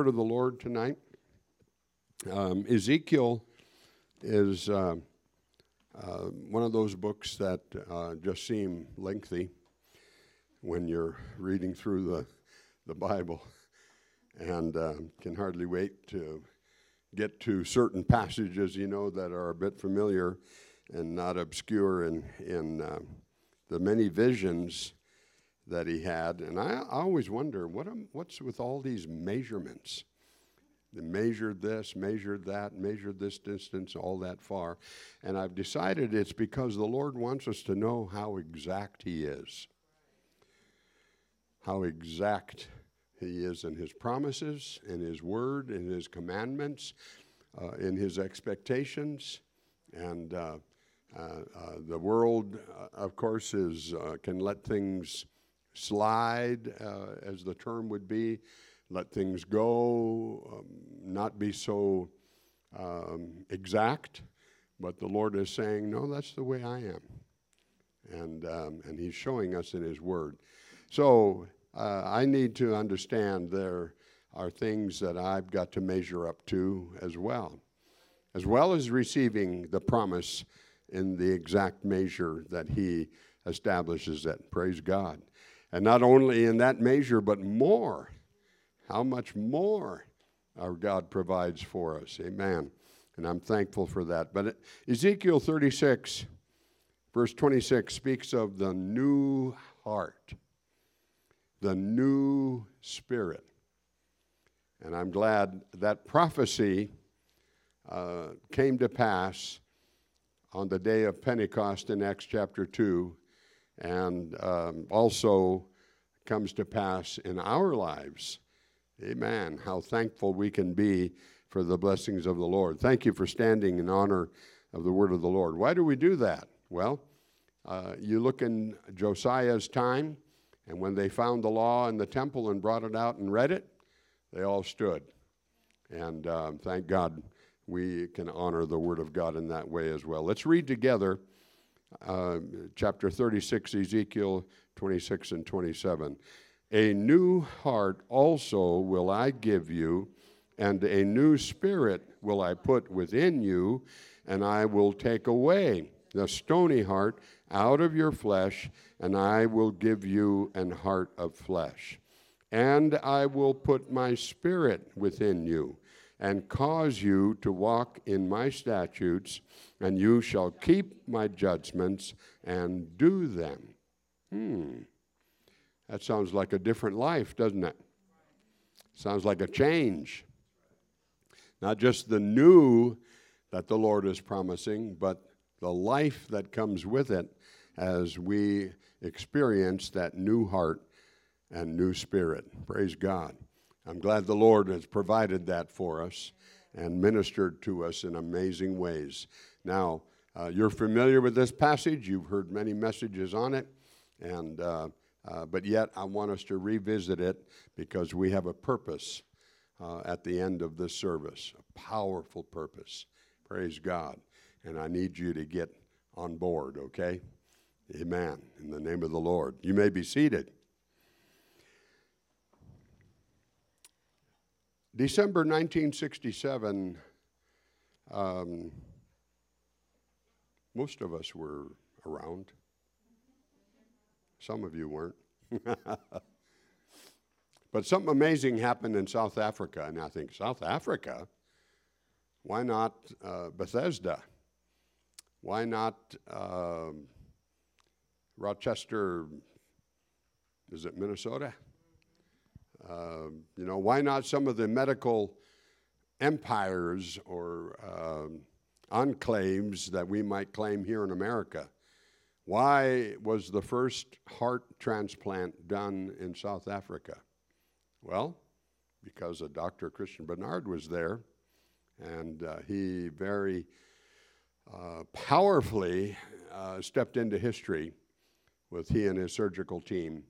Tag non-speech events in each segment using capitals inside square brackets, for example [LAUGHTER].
word of the Lord tonight. Um, Ezekiel is uh, uh, one of those books that uh, just seem lengthy when you're reading through the, the Bible and uh, can hardly wait to get to certain passages, you know, that are a bit familiar and not obscure in, in uh, the many visions that he had. And I, I always wonder what am, what's with all these measurements? They measured this, measured that, measured this distance, all that far. And I've decided it's because the Lord wants us to know how exact He is. How exact He is in His promises, in His word, in His commandments, uh, in His expectations. And uh, uh, uh the world, uh, of course, is, uh, can let things slide, uh, as the term would be, let things go, um, not be so um, exact. But the Lord is saying, no, that's the way I am. And, um, and He's showing us in His Word. So uh, I need to understand there are things that I've got to measure up to as well, as well as receiving the promise in the exact measure that He establishes it. Praise God. And not only in that measure, but more. How much more our God provides for us. Amen. And I'm thankful for that. But Ezekiel 36, verse 26, speaks of the new heart, the new spirit. And I'm glad that prophecy uh, came to pass on the day of Pentecost in Acts chapter 2 and um, also comes to pass in our lives. Amen. How thankful we can be for the blessings of the Lord. Thank you for standing in honor of the word of the Lord. Why do we do that? Well, uh, you look in Josiah's time, and when they found the law in the temple and brought it out and read it, they all stood. And um, thank God we can honor the word of God in that way as well. Let's read together uh, chapter 36, Ezekiel 26 and 27. A new heart also will I give you, and a new spirit will I put within you, and I will take away the stony heart out of your flesh, and I will give you an heart of flesh. And I will put my spirit within you and cause you to walk in my statutes, and you shall keep my judgments and do them. Hmm. That sounds like a different life, doesn't it? Sounds like a change. Not just the new that the Lord is promising, but the life that comes with it as we experience that new heart and new spirit. Praise God. I'm glad the Lord has provided that for us and ministered to us in amazing ways. Now, uh, you're familiar with this passage, you've heard many messages on it, and, uh, uh, but yet I want us to revisit it because we have a purpose uh, at the end of this service, a powerful purpose. Praise God. And I need you to get on board, okay? Amen. In the name of the Lord. You may be seated. December 1967, um, most of us were around. Some of you weren't. [LAUGHS] but something amazing happened in South Africa, and I think, South Africa? Why not uh, Bethesda? Why not uh, Rochester? Is it Minnesota? Uh, you know, why not some of the medical empires or uh, enclaves that we might claim here in America? Why was the first heart transplant done in South Africa? Well, because of Dr. Christiaan Barnard was there, and uh, he very uh, powerfully uh, stepped into history with he and his surgical team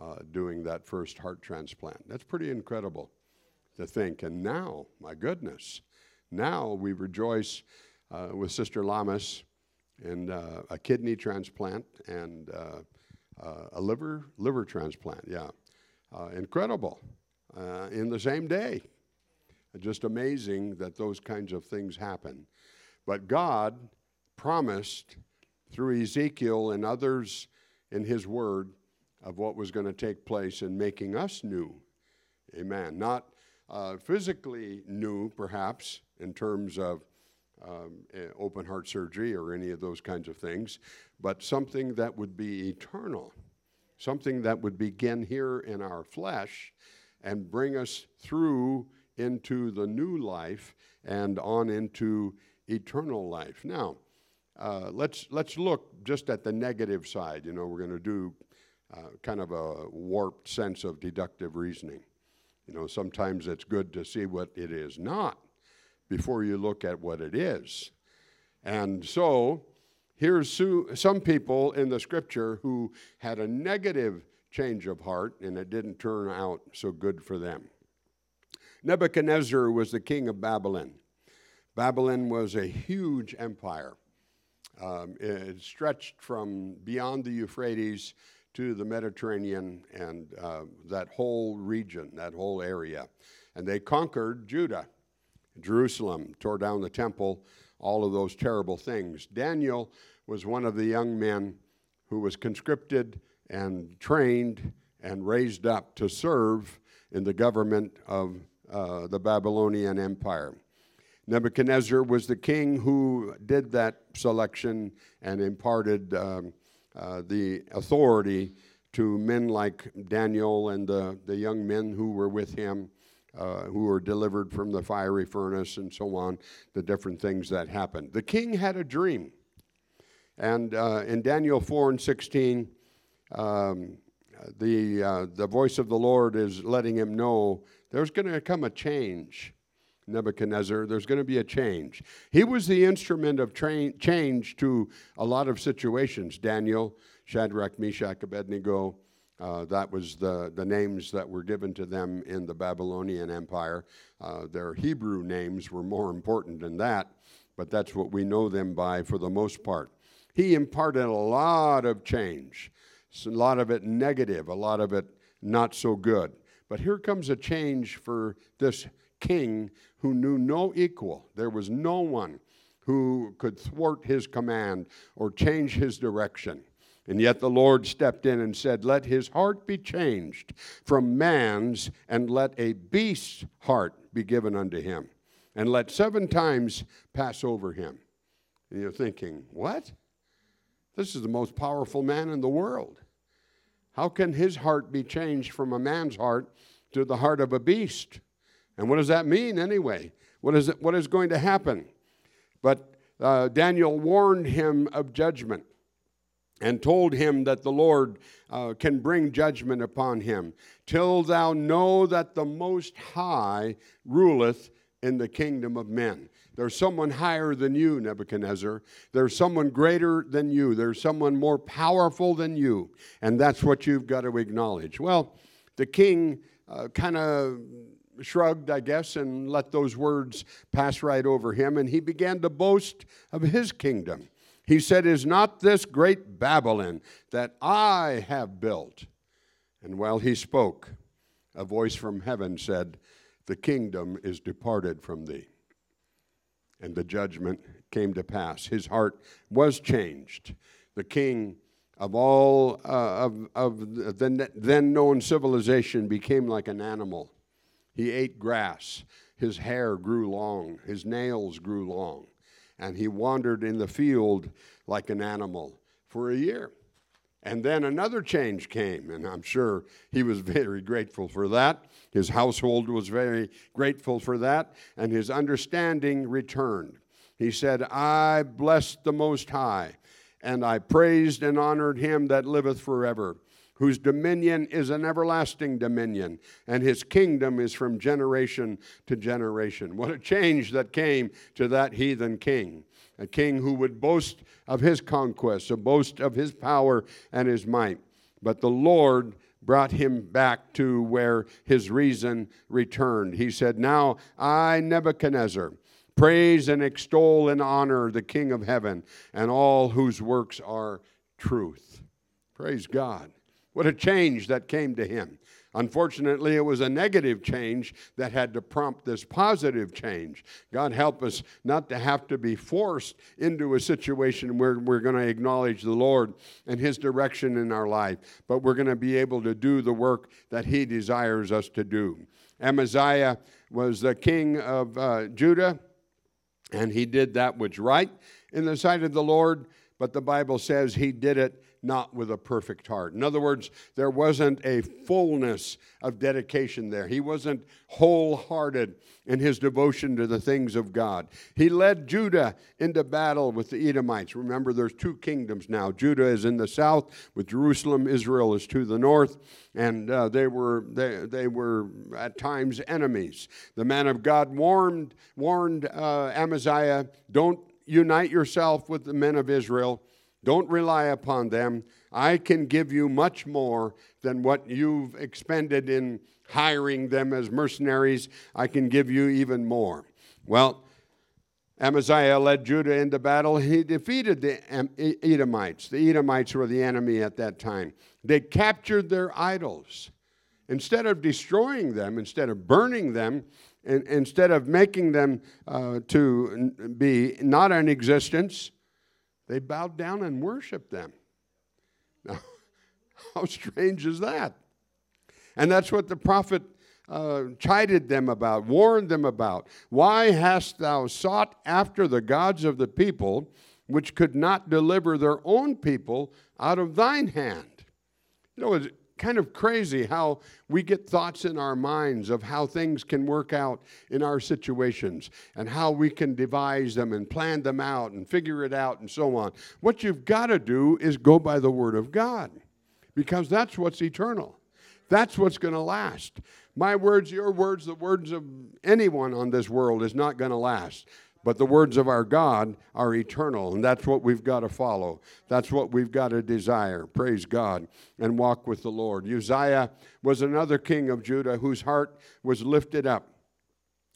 uh, doing that first heart transplant. That's pretty incredible to think. And now, my goodness, now we rejoice uh, with Sister Lamas in uh, a kidney transplant and uh, uh, a liver liver transplant. Yeah, uh, incredible. in the same day, Just amazing that those kinds of things happen. But God promised through Ezekiel and others in His Word of what was going to take place in making us new. Amen. Not uh, physically new, perhaps, in terms of um, eh, open heart surgery or any of those kinds of things, but something that would be eternal, something that would begin here in our flesh and bring us through into the new life and on into eternal life. Now, uh, let's let's look just at the negative side. You know, we're going to do uh, kind of a warped sense of deductive reasoning. You know, sometimes it's good to see what it is not before you look at what it is. And so, here's some people in the scripture who had a negative change of heart and it didn't turn out so good for them. Nebuchadnezzar was the king of Babylon. Babylon was a huge empire. Um, it stretched from beyond the Euphrates to the Mediterranean and uh, that whole region, that whole area. And they conquered Judah, Jerusalem, tore down the temple, all of those terrible things. Daniel was one of the young men who was conscripted and trained and raised up to serve in the government of uh, the Babylonian Empire. Nebuchadnezzar was the king who did that selection and imparted um, uh, the authority to men like Daniel and the, the young men who were with him, uh, who were delivered from the fiery furnace and so on, the different things that happened. The king had a dream. And uh, in Daniel 4 and 16, um, the, uh, the voice of the Lord is letting him know there's going to come a change. Nebuchadnezzar, there's going to be a change. He was the instrument of tra- change to a lot of situations. Daniel, Shadrach, Meshach, Abednego, uh, that was the, the names that were given to them in the Babylonian Empire. Uh, their Hebrew names were more important than that, but that's what we know them by for the most part. He imparted a lot of change, a lot of it negative, a lot of it not so good. But here comes a change for this king who knew no equal. There was no one who could thwart his command or change his direction. And yet the Lord stepped in and said, Let his heart be changed from man's, and let a beast's heart be given unto him, and let seven times pass over him. And you're thinking, What? This is the most powerful man in the world. How can his heart be changed from a man's heart to the heart of a beast? And what does that mean anyway? What is, it, what is going to happen? But uh, Daniel warned him of judgment and told him that the Lord uh, can bring judgment upon him, till thou know that the Most High ruleth in the kingdom of men. There's someone higher than you, Nebuchadnezzar. There's someone greater than you. There's someone more powerful than you. And that's what you've got to acknowledge. Well, the king uh, kind of shrugged, I guess, and let those words pass right over him, and he began to boast of his kingdom. He said, Is not this great Babylon that I have built? And while he spoke, a voice from heaven said, The kingdom is departed from thee. And the judgment came to pass. His heart was changed. The king of all uh, of, of the then known civilization became like an animal he ate grass. His hair grew long. His nails grew long. And he wandered in the field like an animal for a year. And then another change came, and I'm sure he was very grateful for that. His household was very grateful for that, and his understanding returned. He said, I blessed the Most High, and I praised and honored him that liveth forever whose dominion is an everlasting dominion, and his kingdom is from generation to generation. What a change that came to that heathen king. A king who would boast of his conquests, a boast of his power and his might. But the Lord brought him back to where his reason returned. He said, Now I, Nebuchadnezzar, praise and extol and honor the King of heaven and all whose works are truth. Praise God. What a change that came to him. Unfortunately, it was a negative change that had to prompt this positive change. God help us not to have to be forced into a situation where we're going to acknowledge the Lord and His direction in our life, but we're going to be able to do the work that He desires us to do. Amaziah was the king of uh, Judah, and he did that which right in the sight of the Lord, but the Bible says he did it not with a perfect heart. In other words, there wasn't a fullness of dedication there. He wasn't wholehearted in his devotion to the things of God. He led Judah into battle with the Edomites. Remember, there's two kingdoms now. Judah is in the south, with Jerusalem. Israel is to the north, and uh, they were they, they were at times enemies. The man of God warned warned uh, Amaziah, "Don't unite yourself with the men of Israel." Don't rely upon them. I can give you much more than what you've expended in hiring them as mercenaries. I can give you even more. Well, Amaziah led Judah into battle. He defeated the Edomites. The Edomites were the enemy at that time. They captured their idols. Instead of destroying them, instead of burning them, instead of making them uh, to be not in existence, they bowed down and worshiped them. [LAUGHS] Now, how strange is that? And that's what the prophet uh, chided them about, warned them about. Why hast thou sought after the gods of the people, which could not deliver their own people out of thine hand? You know, kind of crazy how we get thoughts in our minds of how things can work out in our situations and how we can devise them and plan them out and figure it out and so on. What you've got to do is go by the Word of God because that's what's eternal. That's what's going to last. My words, your words, the words of anyone on this world is not going to last. But the words of our God are eternal, and that's what we've got to follow. That's what we've got to desire. Praise God and walk with the Lord. Uzziah was another king of Judah whose heart was lifted up.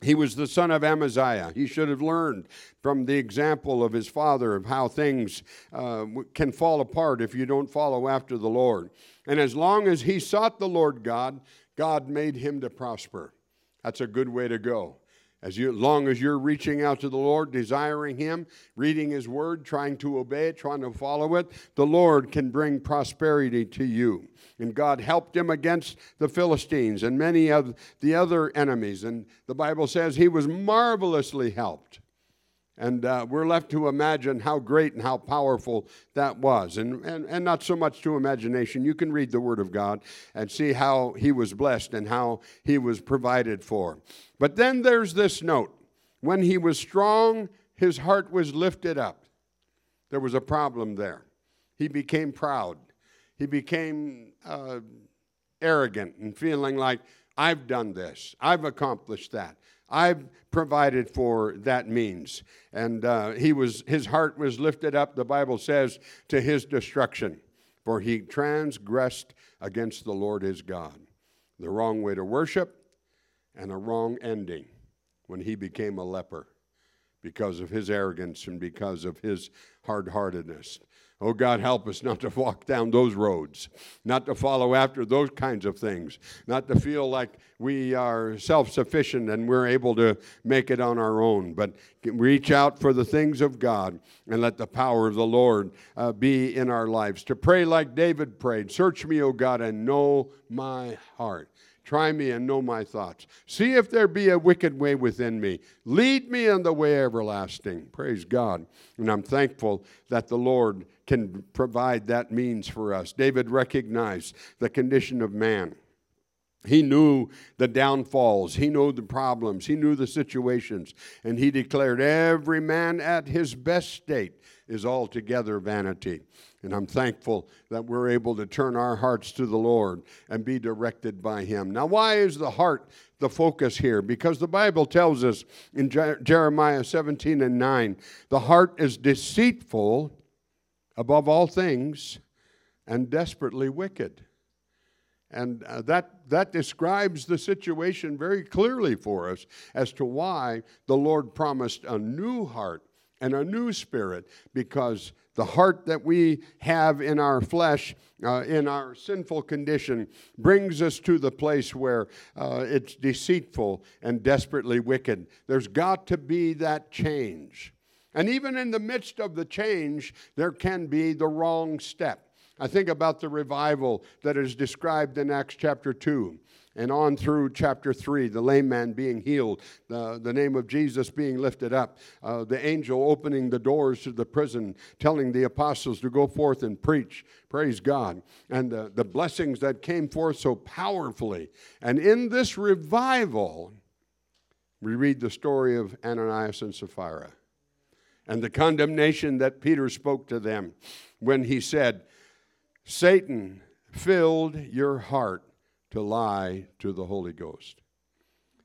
He was the son of Amaziah. He should have learned from the example of his father of how things uh, can fall apart if you don't follow after the Lord. And as long as he sought the Lord God, God made him to prosper. That's a good way to go. As you, long as you're reaching out to the Lord, desiring Him, reading His Word, trying to obey it, trying to follow it, the Lord can bring prosperity to you. And God helped him against the Philistines and many of the other enemies. And the Bible says he was marvelously helped. And uh, we're left to imagine how great and how powerful that was. And, and, and not so much to imagination. You can read the Word of God and see how he was blessed and how he was provided for. But then there's this note when he was strong, his heart was lifted up. There was a problem there. He became proud. He became uh, arrogant and feeling like, I've done this, I've accomplished that. I've provided for that means. And uh, he was, his heart was lifted up, the Bible says, to his destruction, for he transgressed against the Lord his God. The wrong way to worship and a wrong ending when he became a leper because of his arrogance and because of his hard heartedness. Oh, God, help us not to walk down those roads, not to follow after those kinds of things, not to feel like we are self sufficient and we're able to make it on our own, but reach out for the things of God and let the power of the Lord uh, be in our lives. To pray like David prayed Search me, O God, and know my heart. Try me and know my thoughts. See if there be a wicked way within me. Lead me in the way everlasting. Praise God. And I'm thankful that the Lord can provide that means for us. David recognized the condition of man. He knew the downfalls, he knew the problems, he knew the situations, and he declared every man at his best state is altogether vanity. And I'm thankful that we're able to turn our hearts to the Lord and be directed by Him. Now, why is the heart the focus here? Because the Bible tells us in Jeremiah 17 and 9 the heart is deceitful above all things and desperately wicked. And uh, that, that describes the situation very clearly for us as to why the Lord promised a new heart and a new spirit because the heart that we have in our flesh, uh, in our sinful condition, brings us to the place where uh, it's deceitful and desperately wicked. There's got to be that change. And even in the midst of the change, there can be the wrong step. I think about the revival that is described in Acts chapter 2 and on through chapter 3, the lame man being healed, the, the name of Jesus being lifted up, uh, the angel opening the doors to the prison, telling the apostles to go forth and preach. Praise God. And uh, the blessings that came forth so powerfully. And in this revival, we read the story of Ananias and Sapphira and the condemnation that Peter spoke to them when he said, Satan filled your heart to lie to the Holy Ghost.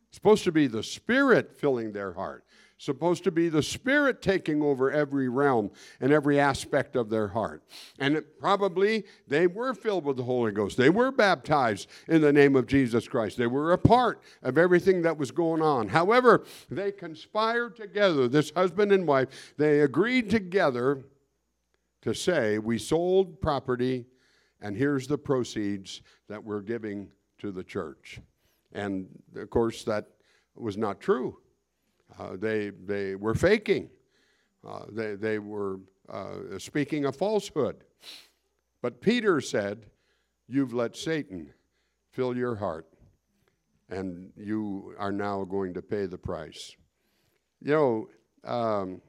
It's supposed to be the Spirit filling their heart. supposed to be the Spirit taking over every realm and every aspect of their heart. And it, probably they were filled with the Holy Ghost. They were baptized in the name of Jesus Christ. They were a part of everything that was going on. However, they conspired together, this husband and wife, they agreed together to say, We sold property and here's the proceeds that we're giving to the church. And of course, that was not true. Uh, they, they were faking, uh, they, they were uh, speaking a falsehood. But Peter said, You've let Satan fill your heart, and you are now going to pay the price. You know, um,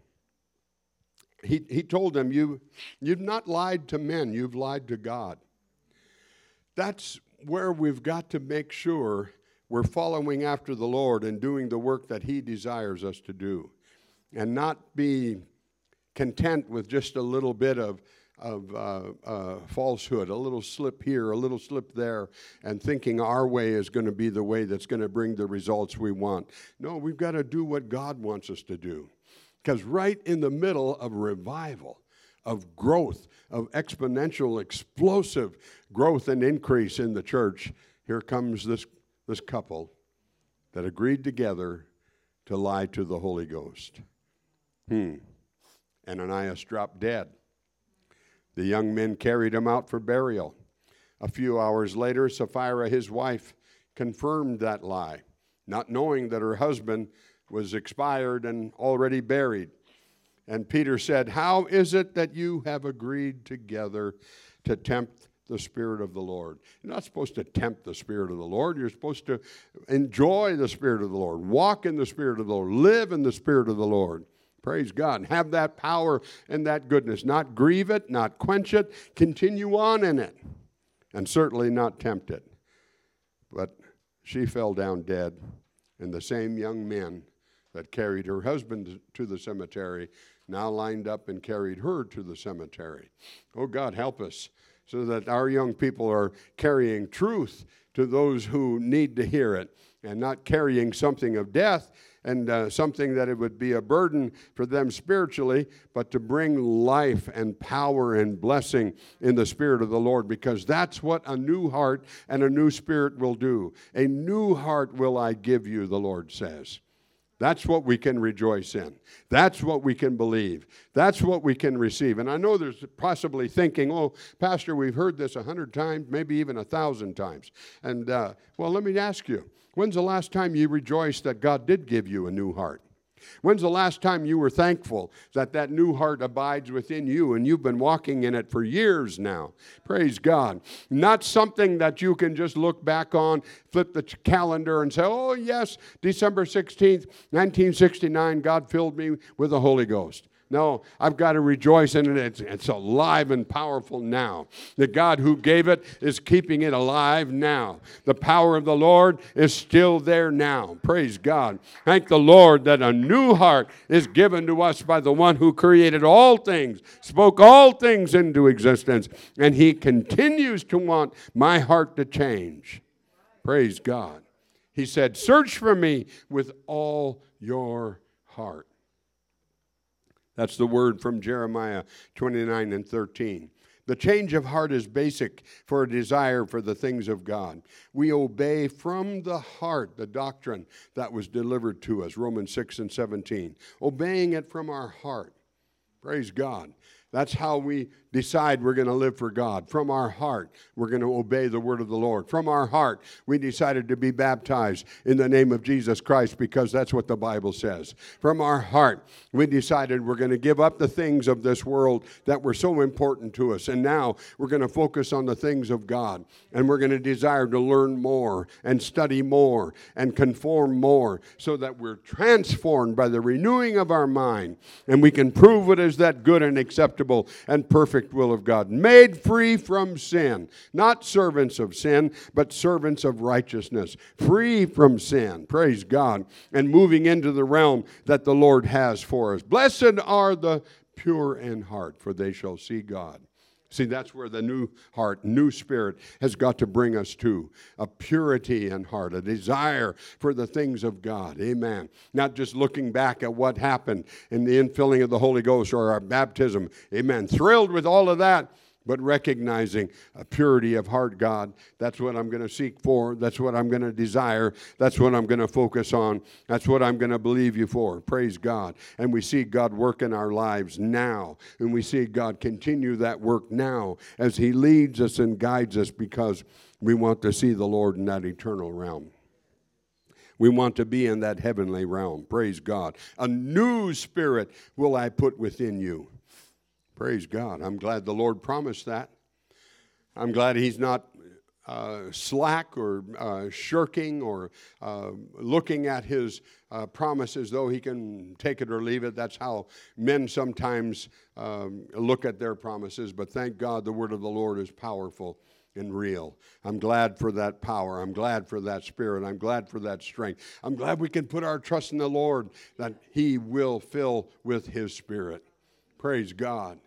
he, he told them, you, You've not lied to men, you've lied to God. That's where we've got to make sure we're following after the Lord and doing the work that He desires us to do, and not be content with just a little bit of, of uh, uh, falsehood, a little slip here, a little slip there, and thinking our way is going to be the way that's going to bring the results we want. No, we've got to do what God wants us to do. Because right in the middle of revival, of growth, of exponential, explosive growth and increase in the church, here comes this, this couple that agreed together to lie to the Holy Ghost. Hmm. Ananias dropped dead. The young men carried him out for burial. A few hours later, Sapphira, his wife, confirmed that lie, not knowing that her husband was expired and already buried. And Peter said, How is it that you have agreed together to tempt the Spirit of the Lord? You're not supposed to tempt the Spirit of the Lord. You're supposed to enjoy the Spirit of the Lord, walk in the Spirit of the Lord, live in the Spirit of the Lord. Praise God. And have that power and that goodness. Not grieve it, not quench it, continue on in it, and certainly not tempt it. But she fell down dead, and the same young men that carried her husband to the cemetery now lined up and carried her to the cemetery. Oh, God, help us so that our young people are carrying truth to those who need to hear it and not carrying something of death and uh, something that it would be a burden for them spiritually, but to bring life and power and blessing in the Spirit of the Lord, because that's what a new heart and a new spirit will do. A new heart will I give you, the Lord says. That's what we can rejoice in. That's what we can believe. That's what we can receive. And I know there's possibly thinking, oh, Pastor, we've heard this a hundred times, maybe even a thousand times. And, uh, well, let me ask you when's the last time you rejoiced that God did give you a new heart? When's the last time you were thankful that that new heart abides within you and you've been walking in it for years now? Praise God. Not something that you can just look back on, flip the calendar, and say, oh, yes, December 16th, 1969, God filled me with the Holy Ghost. No, I've got to rejoice in it. It's, it's, alive and powerful now. The God who gave it is keeping it alive now. The power of the Lord is still there now. Praise God. Thank the Lord that a new heart is given to us by the one who created all things, spoke all things into existence, and he continues to want my heart to change. Praise God. He said, Search for me with all your heart. That's the word from Jeremiah 29 and 13. The change of heart is basic for a desire for the things of God. We obey from the heart the doctrine that was delivered to us, Romans 6 and 17. Obeying it from our heart. Praise God. That's how we decide we're going to live for God. From our heart, we're going to obey the word of the Lord. From our heart, we decided to be baptized in the name of Jesus Christ because that's what the Bible says. From our heart, we decided we're going to give up the things of this world that were so important to us. And now we're going to focus on the things of God. And we're going to desire to learn more and study more and conform more so that we're transformed by the renewing of our mind and we can prove what is that good and acceptable and perfect will of God. Made free from sin, not servants of sin, but servants of righteousness. Free from sin, praise God, and moving into the realm that the Lord has for us. Blessed are the pure in heart, for they shall see God. See, that's where the new heart, new spirit has got to bring us to a purity in heart, a desire for the things of God. Amen. Not just looking back at what happened in the infilling of the Holy Ghost or our baptism. Amen. Thrilled with all of that but recognizing a purity of heart, God. That's what I'm going to seek for. That's what I'm going to desire. That's what I'm going to focus on. That's what I'm going to believe you for. Praise God. And we see God work in our lives now. And we see God continue that work now as He leads us and guides us because we want to see the Lord in that eternal realm. We want to be in that heavenly realm. Praise God. A new spirit will I put within you Praise God. I'm glad the Lord promised that. I'm glad He's not uh, slack or uh, shirking or uh, looking at His uh, promise as though He can take it or leave it. That's how men sometimes um, look at their promises. But thank God the word of the Lord is powerful and real. I'm glad for that power. I'm glad for that spirit. I'm glad for that strength. I'm glad we can put our trust in the Lord that He will fill with His spirit. Praise God.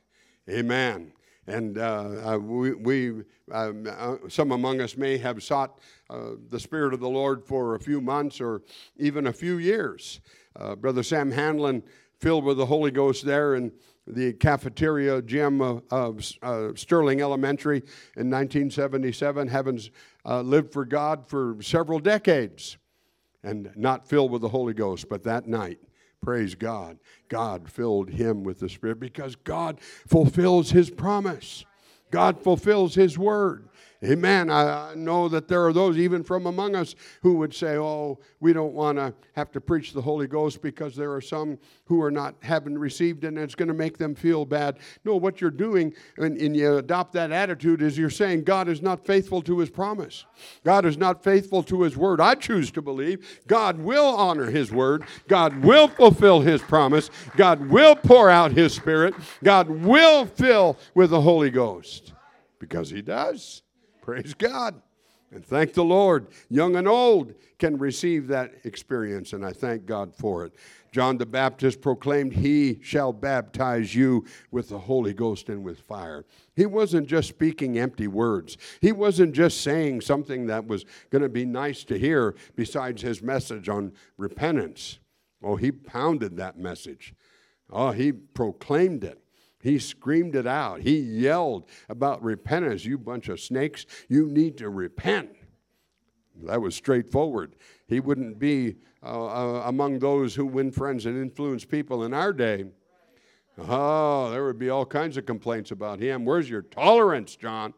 Amen. And uh, uh, we, we um, uh, some among us may have sought uh, the Spirit of the Lord for a few months or even a few years. Uh, Brother Sam Hanlon, filled with the Holy Ghost there in the cafeteria gym of, of uh, Sterling Elementary in 1977, having lived for God for several decades and not filled with the Holy Ghost, but that night Praise God. God filled him with the Spirit because God fulfills his promise. God fulfills his word. Amen. I know that there are those, even from among us, who would say, Oh, we don't want to have to preach the Holy Ghost because there are some who are not having received it and it's going to make them feel bad. No, what you're doing, and, and you adopt that attitude, is you're saying God is not faithful to his promise. God is not faithful to his word. I choose to believe God will honor his word, God will fulfill his promise, God will pour out his spirit, God will fill with the Holy Ghost because he does. Praise God. And thank the Lord. Young and old can receive that experience, and I thank God for it. John the Baptist proclaimed, He shall baptize you with the Holy Ghost and with fire. He wasn't just speaking empty words. He wasn't just saying something that was going to be nice to hear besides his message on repentance. Oh, he pounded that message. Oh, he proclaimed it. He screamed it out. He yelled about repentance. You bunch of snakes, you need to repent. That was straightforward. He wouldn't be uh, uh, among those who win friends and influence people in our day. Oh, there would be all kinds of complaints about him. Where's your tolerance, John?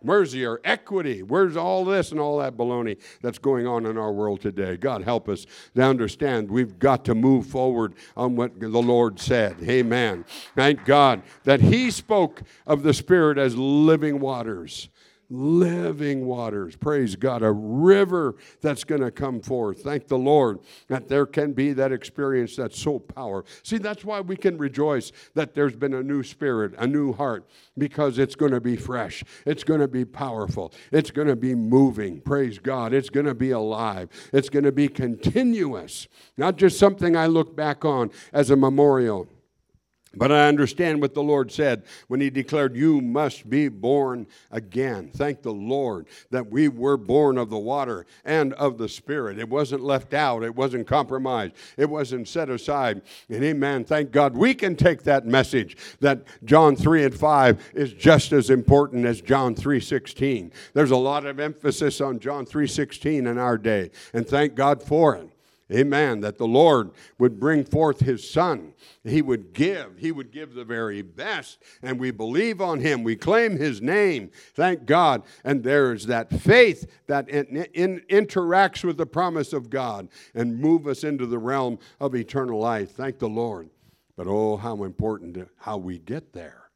Where's your equity? Where's all this and all that baloney that's going on in our world today? God help us to understand we've got to move forward on what the Lord said. Amen. Thank God that He spoke of the Spirit as living waters living waters. Praise God. A river that's going to come forth. Thank the Lord that there can be that experience that's so powerful. See, that's why we can rejoice that there's been a new spirit, a new heart, because it's going to be fresh. It's going to be powerful. It's going to be moving. Praise God. It's going to be alive. It's going to be continuous, not just something I look back on as a memorial. But I understand what the Lord said when He declared, You must be born again. Thank the Lord that we were born of the water and of the Spirit. It wasn't left out, it wasn't compromised, it wasn't set aside. And amen. Thank God we can take that message that John 3 and 5 is just as important as John 3 16. There's a lot of emphasis on John 3 16 in our day, and thank God for it. Amen. That the Lord would bring forth his son. He would give. He would give the very best. And we believe on him. We claim his name. Thank God. And there's that faith that in, in, interacts with the promise of God and move us into the realm of eternal life. Thank the Lord. But oh, how important how we get there.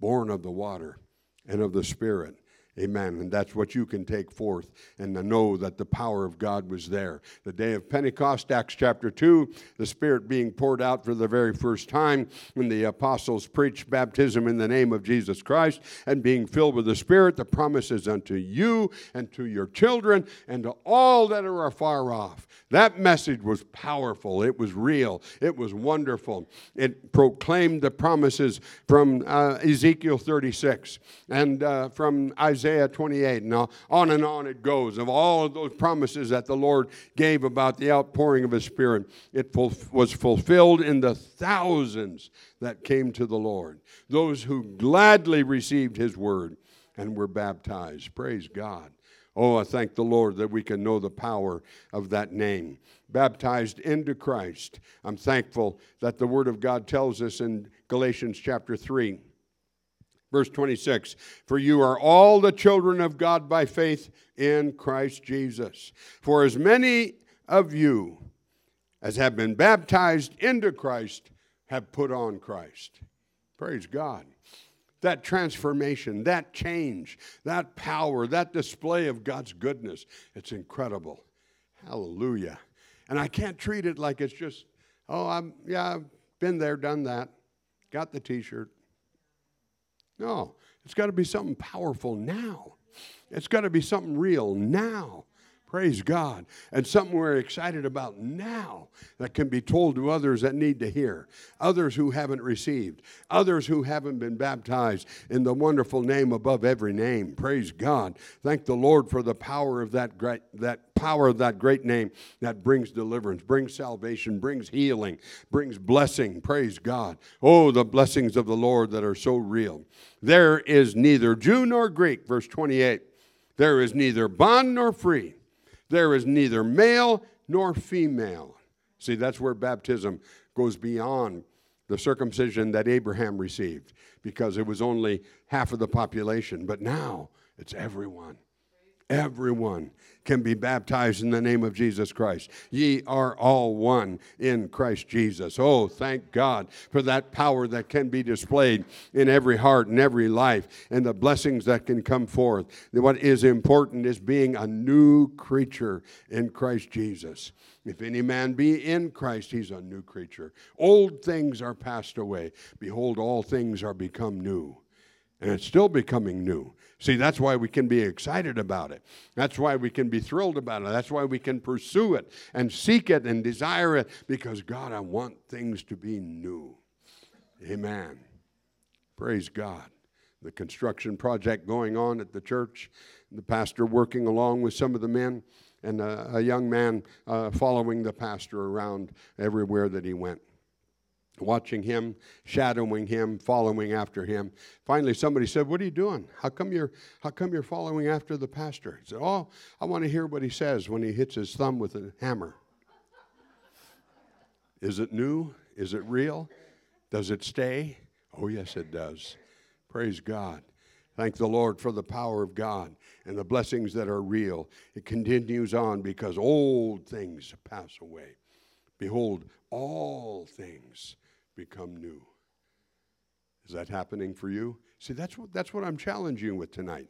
Born of the water and of the Spirit Amen. And that's what you can take forth and know that the power of God was there. The day of Pentecost, Acts chapter 2, the Spirit being poured out for the very first time when the apostles preached baptism in the name of Jesus Christ and being filled with the Spirit, the promises unto you and to your children and to all that are afar off. That message was powerful. It was real. It was wonderful. It proclaimed the promises from uh, Ezekiel 36 and uh, from Isaiah 28. Now, on and on it goes of all of those promises that the Lord gave about the outpouring of His Spirit. It ful- was fulfilled in the thousands that came to the Lord, those who gladly received His word and were baptized. Praise God. Oh, I thank the Lord that we can know the power of that name. Baptized into Christ. I'm thankful that the Word of God tells us in Galatians chapter 3, verse 26 For you are all the children of God by faith in Christ Jesus. For as many of you as have been baptized into Christ have put on Christ. Praise God that transformation, that change, that power, that display of God's goodness. It's incredible. Hallelujah. And I can't treat it like it's just, oh, I'm, yeah, I've been there, done that, got the t shirt. No, it's got to be something powerful now. It's got to be something real now. Praise God. And something we're excited about now that can be told to others that need to hear, others who haven't received, others who haven't been baptized in the wonderful name above every name. Praise God. Thank the Lord for the power of that great that power of that great name that brings deliverance, brings salvation, brings healing, brings blessing. Praise God. Oh, the blessings of the Lord that are so real. There is neither Jew nor Greek, verse 28. There is neither bond nor free there is neither male nor female. See, that's where baptism goes beyond the circumcision that Abraham received because it was only half of the population. But now it's everyone. Everyone can be baptized in the name of Jesus Christ. Ye are all one in Christ Jesus. Oh, thank God for that power that can be displayed in every heart and every life and the blessings that can come forth. What is important is being a new creature in Christ Jesus. If any man be in Christ, he's a new creature. Old things are passed away. Behold, all things are become new. And it's still becoming new. See, that's why we can be excited about it. That's why we can be thrilled about it. That's why we can pursue it and seek it and desire it because, God, I want things to be new. Amen. Praise God. The construction project going on at the church, the pastor working along with some of the men, and a, a young man uh, following the pastor around everywhere that he went watching him, shadowing him, following after him. Finally, somebody said, "What are you doing? How come you're How come you're following after the pastor?" He said, "Oh, I want to hear what he says when he hits his thumb with a hammer." Is it new? Is it real? Does it stay? Oh, yes, it does. Praise God. Thank the Lord for the power of God and the blessings that are real. It continues on because old things pass away. Behold, all things become new. Is that happening for you? See, that's what, that's what I'm challenging you with tonight.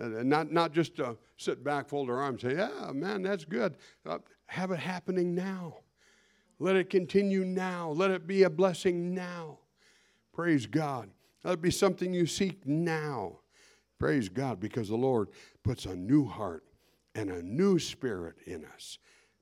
Uh, not, not just to sit back, fold our arms, say, yeah, man, that's good. Uh, have it happening now. Let it continue now. Let it be a blessing now. Praise God. Let it be something you seek now. Praise God, because the Lord puts a new heart and a new spirit in us.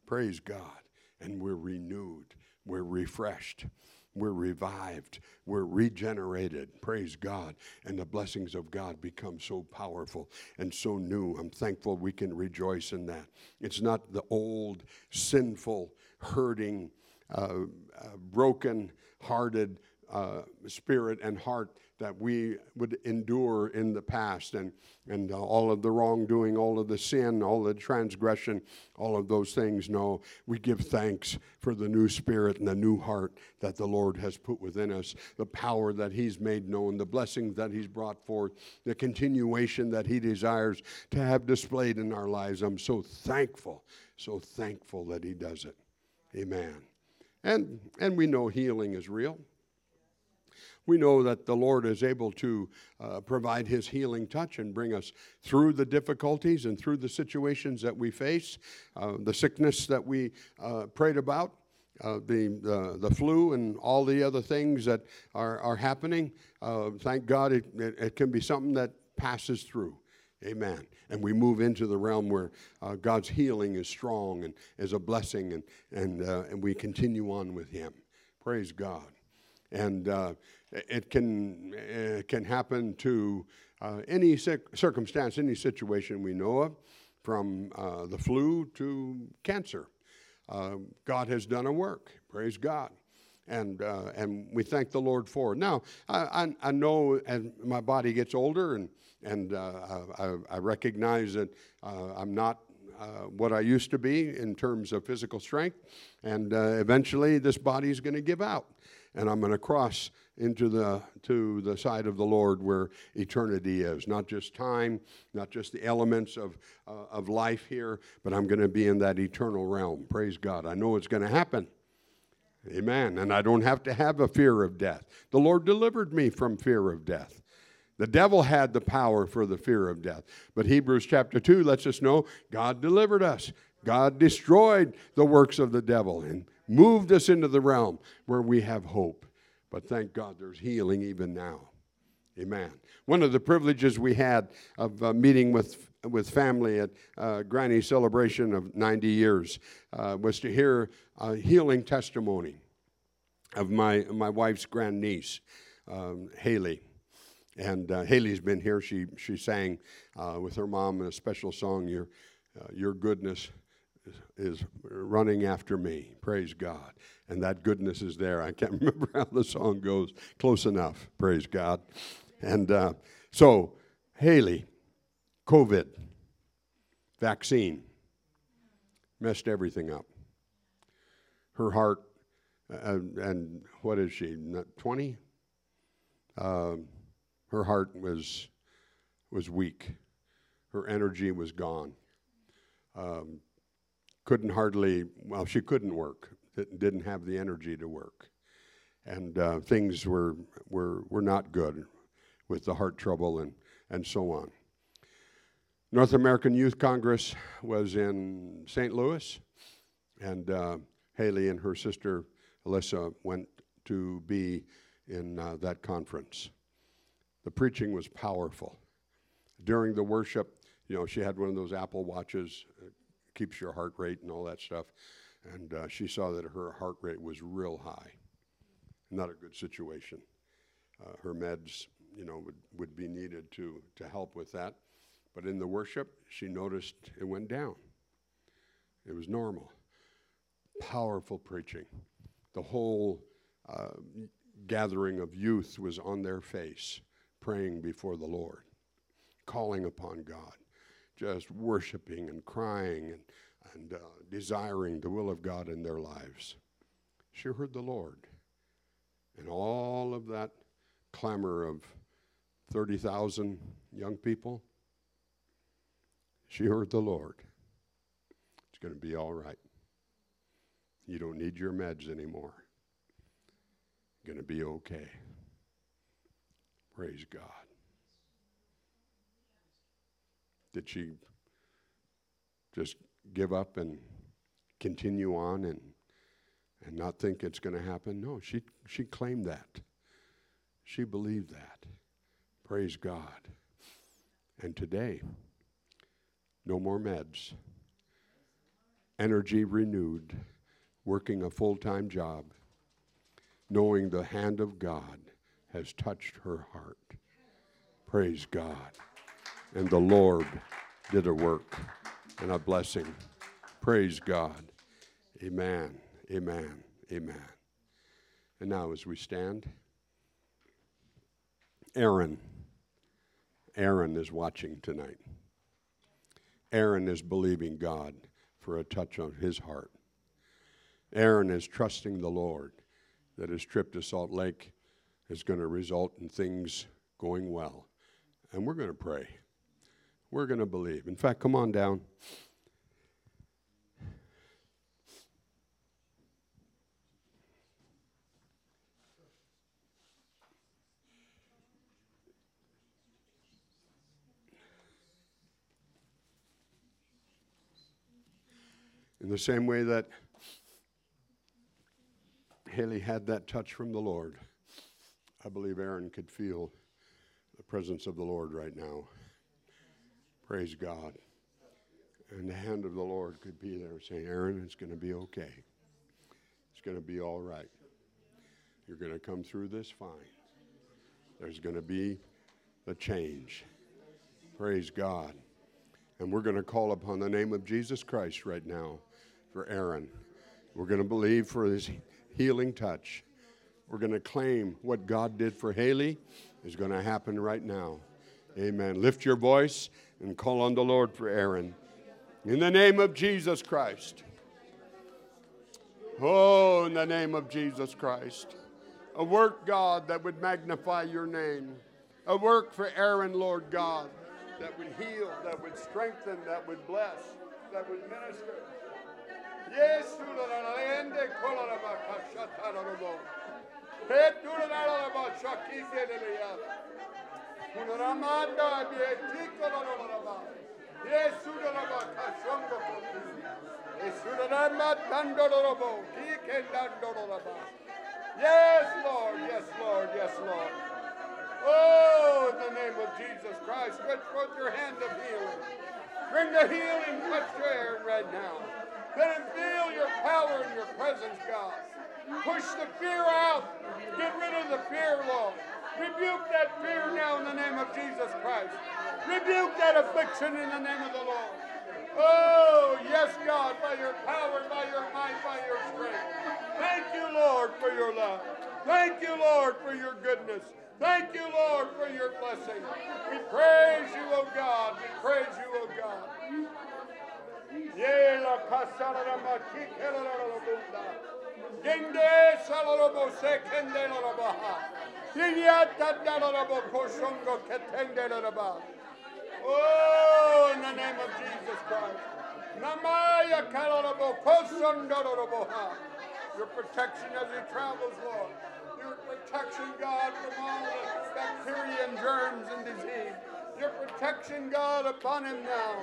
Praise God. And we're renewed, we're refreshed. We're revived. We're regenerated. Praise God. And the blessings of God become so powerful and so new. I'm thankful we can rejoice in that. It's not the old, sinful, hurting, uh, uh, broken hearted uh, spirit and heart that we would endure in the past and, and uh, all of the wrongdoing, all of the sin, all the transgression, all of those things. No, we give thanks for the new spirit and the new heart that the Lord has put within us, the power that He's made known, the blessings that He's brought forth, the continuation that He desires to have displayed in our lives. I'm so thankful, so thankful that He does it. Amen. And, and we know healing is real we know that the Lord is able to uh, provide His healing touch and bring us through the difficulties and through the situations that we face, uh, the sickness that we uh, prayed about. Uh, the, the flu and all the other things that are, are happening, uh, thank God it, it, it can be something that passes through. Amen. And we move into the realm where uh, God's healing is strong and is a blessing, and, and, uh, and we continue on with Him. Praise God. And uh, it can, it can happen to uh, any circumstance, any situation we know of, from uh, the flu to cancer. Uh, God has done a work. Praise God. And, uh, and we thank the Lord for it. Now, I, I, I know as my body gets older and, and uh, I, I, recognize that uh, I'm not uh, what I used to be in terms of physical strength, and uh, eventually this body is going to give out, and I'm going to cross into the to the side of the Lord where eternity is. Not just time, not just the elements of uh, of life here, but I'm going to be in that eternal realm. Praise God. I know it's going to happen. Amen. And I don't have to have a fear of death. The Lord delivered me from fear of death. The devil had the power for the fear of death. But Hebrews chapter 2 lets us know God delivered us. God destroyed the works of the devil and moved us into the realm where we have hope. But thank God there's healing even now. Amen. One of the privileges we had of uh, meeting with, with family at uh, Granny's celebration of 90 years uh, was to hear a healing testimony of my, my wife's grandniece, um, Haley. And uh, Haley's been here. She, she sang uh, with her mom in a special song, Your, uh, Your Goodness is running after me. Praise God. And that goodness is there. I can't [LAUGHS] remember how the song goes. Close enough. Praise God. And uh, so, Haley, COVID, vaccine, messed everything up. Her heart, uh, and what is she, 20? Uh, her heart was, was weak. Her energy was gone. Um, couldn't hardly, well, she couldn't work, didn't have the energy to work. And uh, things were, were, were not good with the heart trouble and, and so on. North American Youth Congress was in St. Louis, and uh, Haley and her sister Alyssa went to be in uh, that conference. The preaching was powerful. During the worship, you know, she had one of those Apple watches, keeps your heart rate and all that stuff. And uh, she saw that her heart rate was real high. Not a good situation. Uh, her meds, you know, would, would be needed to, to help with that. But in the worship, she noticed it went down. It was normal. Powerful preaching. The whole uh, gathering of youth was on their face, praying before the Lord, calling upon God just worshiping and crying and, and uh, desiring the will of God in their lives. She heard the Lord. And all of that clamor of 30,000 young people, she heard the Lord. It's going to be all right. You don't need your meds anymore. Going to be okay. Praise God. Did she just give up and continue on and and not think it's going to happen? No, she she claimed that. She believed that. Praise God. And today, no more meds. Energy renewed, working a full time job, knowing the hand of God has touched her heart. Praise God and the Lord did a work and a blessing. Praise God. Amen. Amen. Amen. And now, as we stand, Aaron. Aaron is watching tonight. Aaron is believing God for a touch on his heart. Aaron is trusting the Lord that his trip to Salt Lake is going to result in things going well. And we're going to pray. We're going to believe. In fact, come on down. In the same way that Haley had that touch from the Lord, I believe Aaron could feel the presence of the Lord right now. Praise God. And the hand of the Lord could be there saying, Aaron, it's going to be okay. It's going to be all right. You're going to come through this fine. There's going to be a change. Praise God. And we're going to call upon the name of Jesus Christ right now for Aaron. We're going to believe for his healing touch. We're going to claim what God did for Haley is going to happen right now. Amen. Lift your voice and call on the Lord for Aaron. In the name of Jesus Christ. Oh, in the name of Jesus Christ. A work, God, that would magnify your name. A work for Aaron, Lord God, that would heal, that would strengthen, that would bless, that would minister. Yes, Yes, Lord, yes, Lord, yes, Lord. Oh, in the name of Jesus Christ, stretch forth your hand of healing. Bring the healing touch to Aaron right now. Let him feel your power and your presence, God. Push the fear out. Get rid of the fear, Lord. Rebuke that fear now in the name of Jesus Christ. Rebuke that affliction in the name of the Lord. Oh, yes, God, by your power, by your might, by your strength. Thank you, Lord, for your love. Thank you, Lord, for your goodness. Thank you, Lord, for your blessing. We praise you, O God. We praise you, O God. La makikela Oh, in the name of Jesus Christ. Namaya. Your protection as he travels, Lord. Your protection, God, from all the bacteria and germs and disease. Your protection, God, upon him now.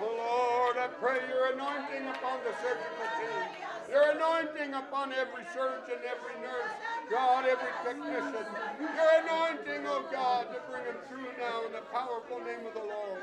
Oh Lord, I pray your anointing upon the surgical team. Your anointing upon every surgeon, every nurse, God, every technician. Your anointing, oh God, to bring them through now in the powerful name of the Lord.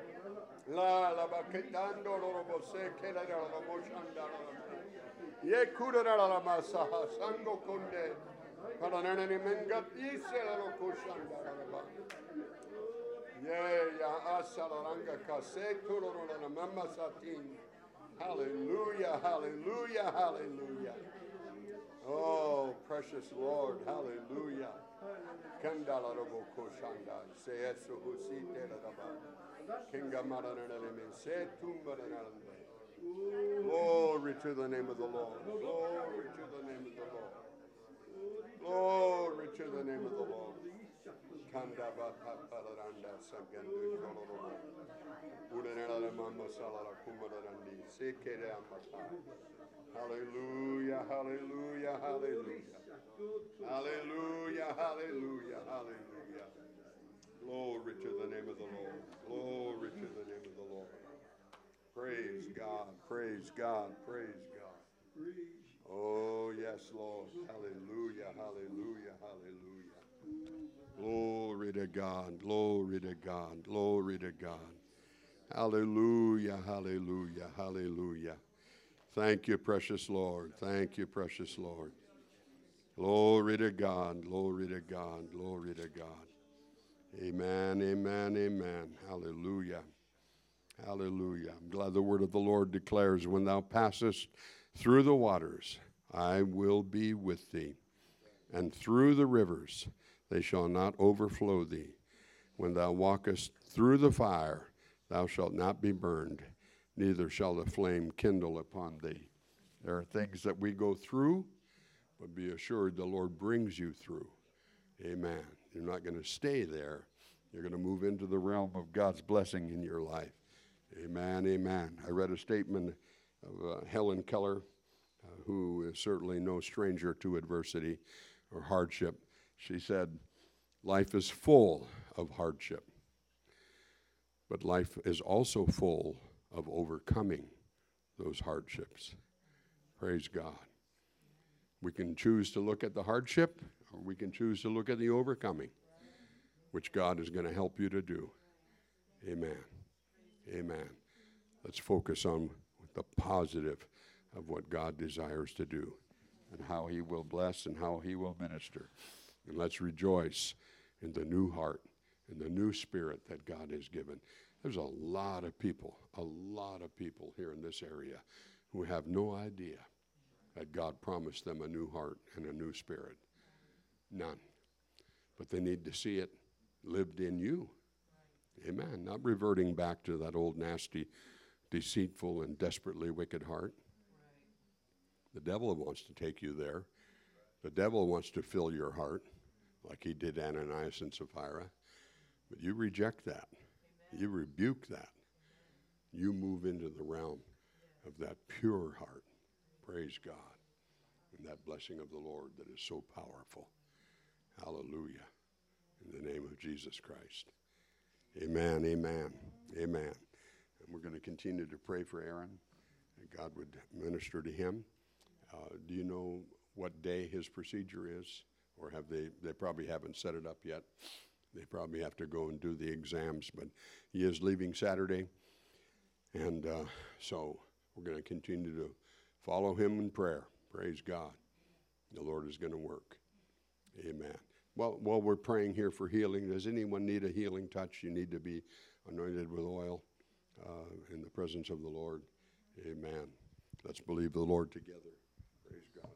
La la baketando robo se che la la moshanda la. Ye kura la masaha sango konde. Para nene ni mengati se la lo kushanda la. Ye ya asa la ranga kase kuro la mamma satin. Hallelujah, hallelujah, hallelujah. Oh, precious Lord, hallelujah. Kandala robo koshanda. Se eso husite la. Glory to the name of the Lord. Glory to the name of the Lord. Glory to the name of the Lord. Kanda bata palaranda sagandu kolorobo. Udanela mama salara kumarandi sekere amata. Hallelujah, Hallelujah, hallelujah, hallelujah. Hallelujah, hallelujah, hallelujah. Glory to the name of the Lord. Glory to the name of the Lord. Praise God, praise God, praise God. Oh, yes, Lord. Hallelujah, hallelujah, hallelujah. Glory to God, glory to God, glory to God. Hallelujah, hallelujah, hallelujah. Thank you, precious Lord. Thank you, precious Lord. Glory to God, glory to God, glory to God. Amen, amen, amen. Hallelujah. Hallelujah. I'm glad the word of the Lord declares, When thou passest through the waters, I will be with thee, and through the rivers, they shall not overflow thee. When thou walkest through the fire, thou shalt not be burned, neither shall the flame kindle upon thee. There are things that we go through, but be assured the Lord brings you through. Amen. You're not going to stay there. You're going to move into the realm of God's blessing in your life. Amen, amen. I read a statement of uh, Helen Keller, uh, who is certainly no stranger to adversity or hardship. She said, Life is full of hardship, but life is also full of overcoming those hardships. Praise God. We can choose to look at the hardship, or we can choose to look at the overcoming, which God is going to help you to do. Amen. Amen. Let's focus on the positive of what God desires to do and how He will bless and how He will minister. And let's rejoice in the new heart and the new spirit that God has given. There's a lot of people, a lot of people here in this area who have no idea that God promised them a new heart and a new spirit. None. But they need to see it lived in you. Amen. Not reverting back to that old nasty, deceitful, and desperately wicked heart. The devil wants to take you there. The devil wants to fill your heart like he did Ananias and Sapphira. But you reject that. You rebuke that. You move into the realm of that pure heart. Praise God. And that blessing of the Lord that is so powerful. Hallelujah. In the name of Jesus Christ. Amen, amen, amen. And we're going to continue to pray for Aaron, God would minister to him. Uh, do you know what day his procedure is? Or have they, they probably haven't set it up yet. They probably have to go and do the exams, but he is leaving Saturday. And uh, so we're going to continue to follow him in prayer. Praise God. The Lord is going to work. Amen. Well, while we're praying here for healing, does anyone need a healing touch? You need to be anointed with oil uh, in the presence of the Lord. Amen. Let's believe the Lord together. Praise God.